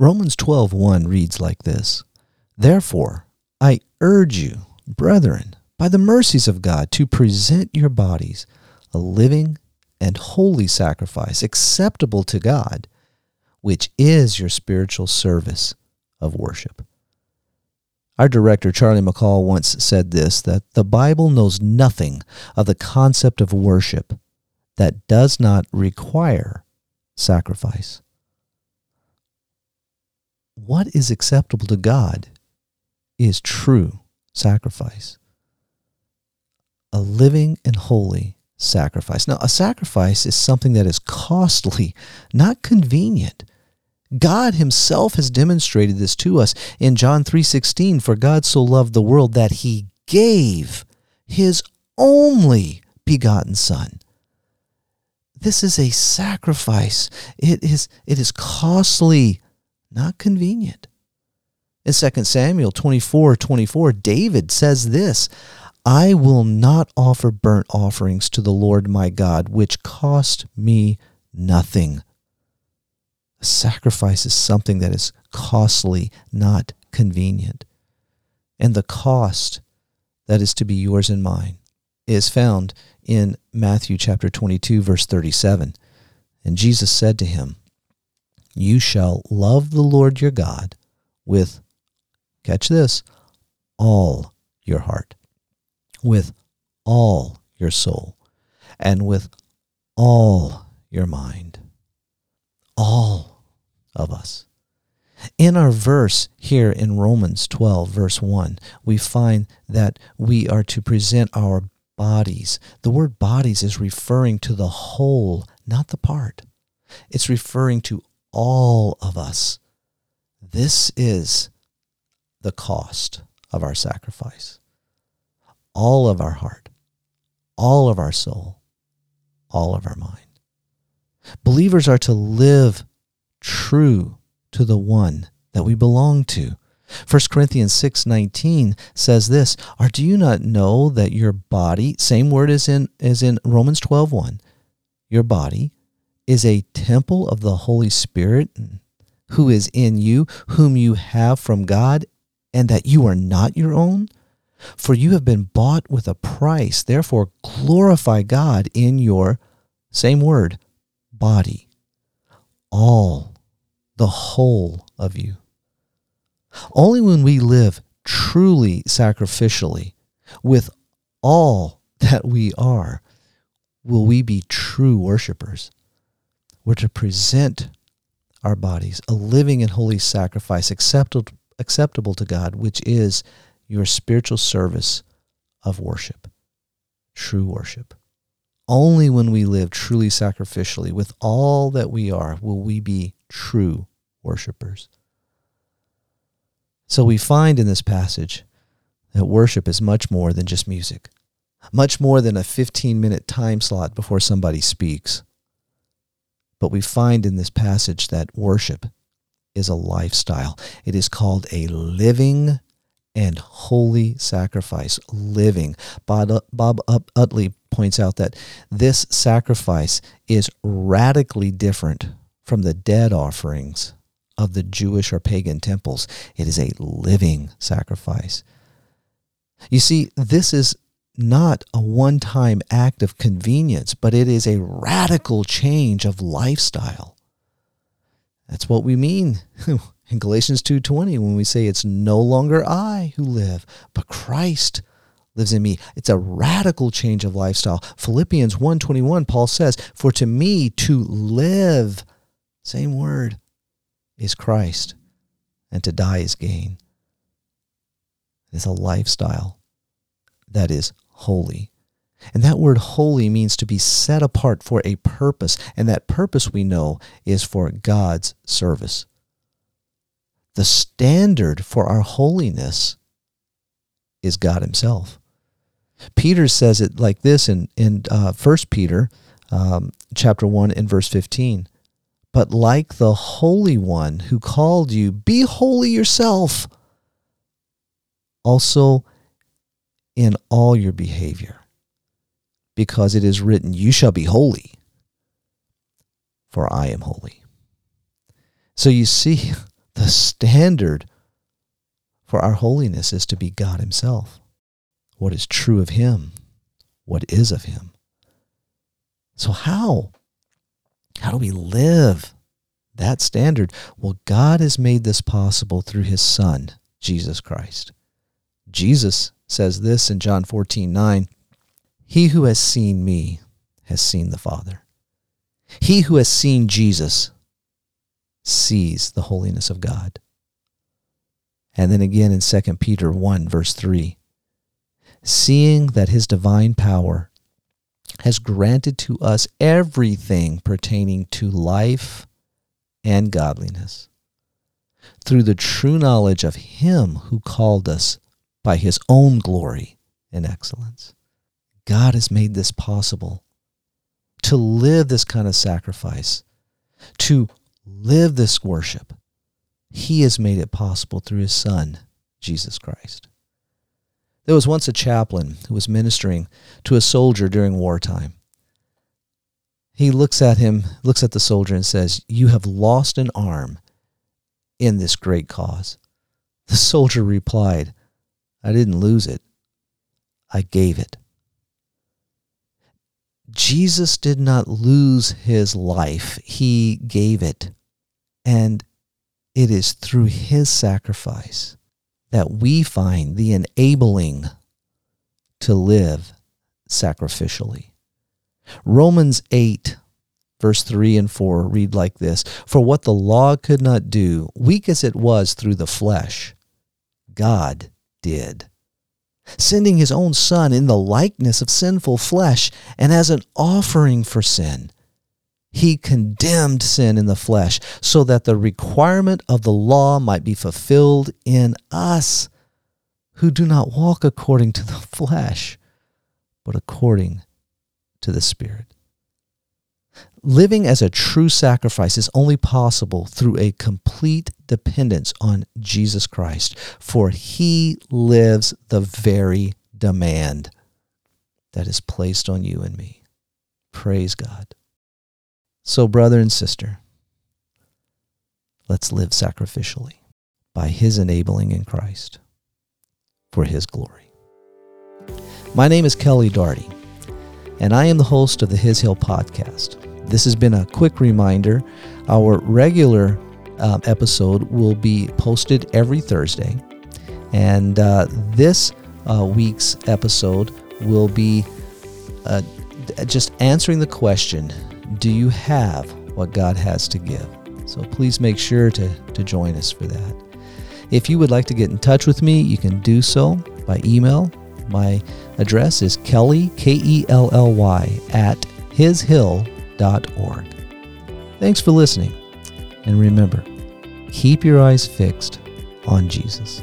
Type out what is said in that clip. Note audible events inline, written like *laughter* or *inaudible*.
Romans 12:1 reads like this: Therefore, I urge you, brethren, by the mercies of God, to present your bodies a living and holy sacrifice acceptable to God, which is your spiritual service of worship. Our director, Charlie McCall, once said this that the Bible knows nothing of the concept of worship that does not require sacrifice. What is acceptable to God is true sacrifice, a living and holy sacrifice. Now, a sacrifice is something that is costly, not convenient. God himself has demonstrated this to us in John 3:16 for God so loved the world that he gave his only begotten son. This is a sacrifice. It is it is costly, not convenient. In 2 Samuel 24 24, David says this I will not offer burnt offerings to the Lord my God, which cost me nothing. A sacrifice is something that is costly, not convenient. And the cost that is to be yours and mine is found in Matthew chapter 22, verse 37. And Jesus said to him, You shall love the Lord your God with, catch this, all your heart, with all your soul, and with all your mind all of us. In our verse here in Romans 12, verse 1, we find that we are to present our bodies. The word bodies is referring to the whole, not the part. It's referring to all of us. This is the cost of our sacrifice. All of our heart, all of our soul, all of our mind. Believers are to live true to the one that we belong to. 1 Corinthians 6:19 says this, "Or do you not know that your body, same word as in as in Romans 12:1, your body is a temple of the Holy Spirit who is in you, whom you have from God, and that you are not your own? For you have been bought with a price. Therefore glorify God in your same word, body, all, the whole of you. Only when we live truly sacrificially with all that we are will we be true worshipers. We're to present our bodies a living and holy sacrifice acceptable, acceptable to God, which is your spiritual service of worship, true worship. Only when we live truly sacrificially with all that we are will we be true worshipers. So we find in this passage that worship is much more than just music, much more than a 15 minute time slot before somebody speaks. But we find in this passage that worship is a lifestyle. It is called a living and holy sacrifice, living. Bob, Bob Utley points out that this sacrifice is radically different from the dead offerings of the Jewish or pagan temples. It is a living sacrifice. You see, this is not a one time act of convenience, but it is a radical change of lifestyle. That's what we mean *laughs* in Galatians 2:20 when we say it's no longer I who live, but Christ lives in me. It's a radical change of lifestyle. Philippians 1:21 Paul says, "For to me to live, same word, is Christ, and to die is gain." It's a lifestyle that is holy. And that word holy means to be set apart for a purpose, and that purpose we know is for God's service. The standard for our holiness is God Himself. Peter says it like this in in uh, 1 Peter um, chapter 1 and verse 15. But like the Holy One who called you, be holy yourself also in all your behavior, because it is written, You shall be holy, for I am holy. So you see, *laughs* The standard for our holiness is to be God Himself. What is true of Him? What is of Him? So, how? How do we live that standard? Well, God has made this possible through His Son, Jesus Christ. Jesus says this in John 14 9 He who has seen me has seen the Father. He who has seen Jesus sees the holiness of God. And then again in 2 Peter 1, verse 3 Seeing that his divine power has granted to us everything pertaining to life and godliness through the true knowledge of him who called us by his own glory and excellence. God has made this possible to live this kind of sacrifice, to live this worship. He has made it possible through his Son, Jesus Christ. There was once a chaplain who was ministering to a soldier during wartime. He looks at him, looks at the soldier, and says, You have lost an arm in this great cause. The *laughs* soldier replied, I didn't lose it, I gave it. Jesus did not lose his life, he gave it. And it is through his sacrifice that we find the enabling to live sacrificially. Romans 8, verse 3 and 4 read like this For what the law could not do, weak as it was through the flesh, God did sending his own Son in the likeness of sinful flesh and as an offering for sin. He condemned sin in the flesh so that the requirement of the law might be fulfilled in us who do not walk according to the flesh, but according to the Spirit. Living as a true sacrifice is only possible through a complete dependence on Jesus Christ, for he lives the very demand that is placed on you and me. Praise God. So, brother and sister, let's live sacrificially by his enabling in Christ for his glory. My name is Kelly Darty, and I am the host of the His Hill podcast. This has been a quick reminder. Our regular um, episode will be posted every Thursday. And uh, this uh, week's episode will be uh, just answering the question Do you have what God has to give? So please make sure to, to join us for that. If you would like to get in touch with me, you can do so by email. My address is Kelly, K E L L Y, at hishill.com Thanks for listening, and remember, keep your eyes fixed on Jesus.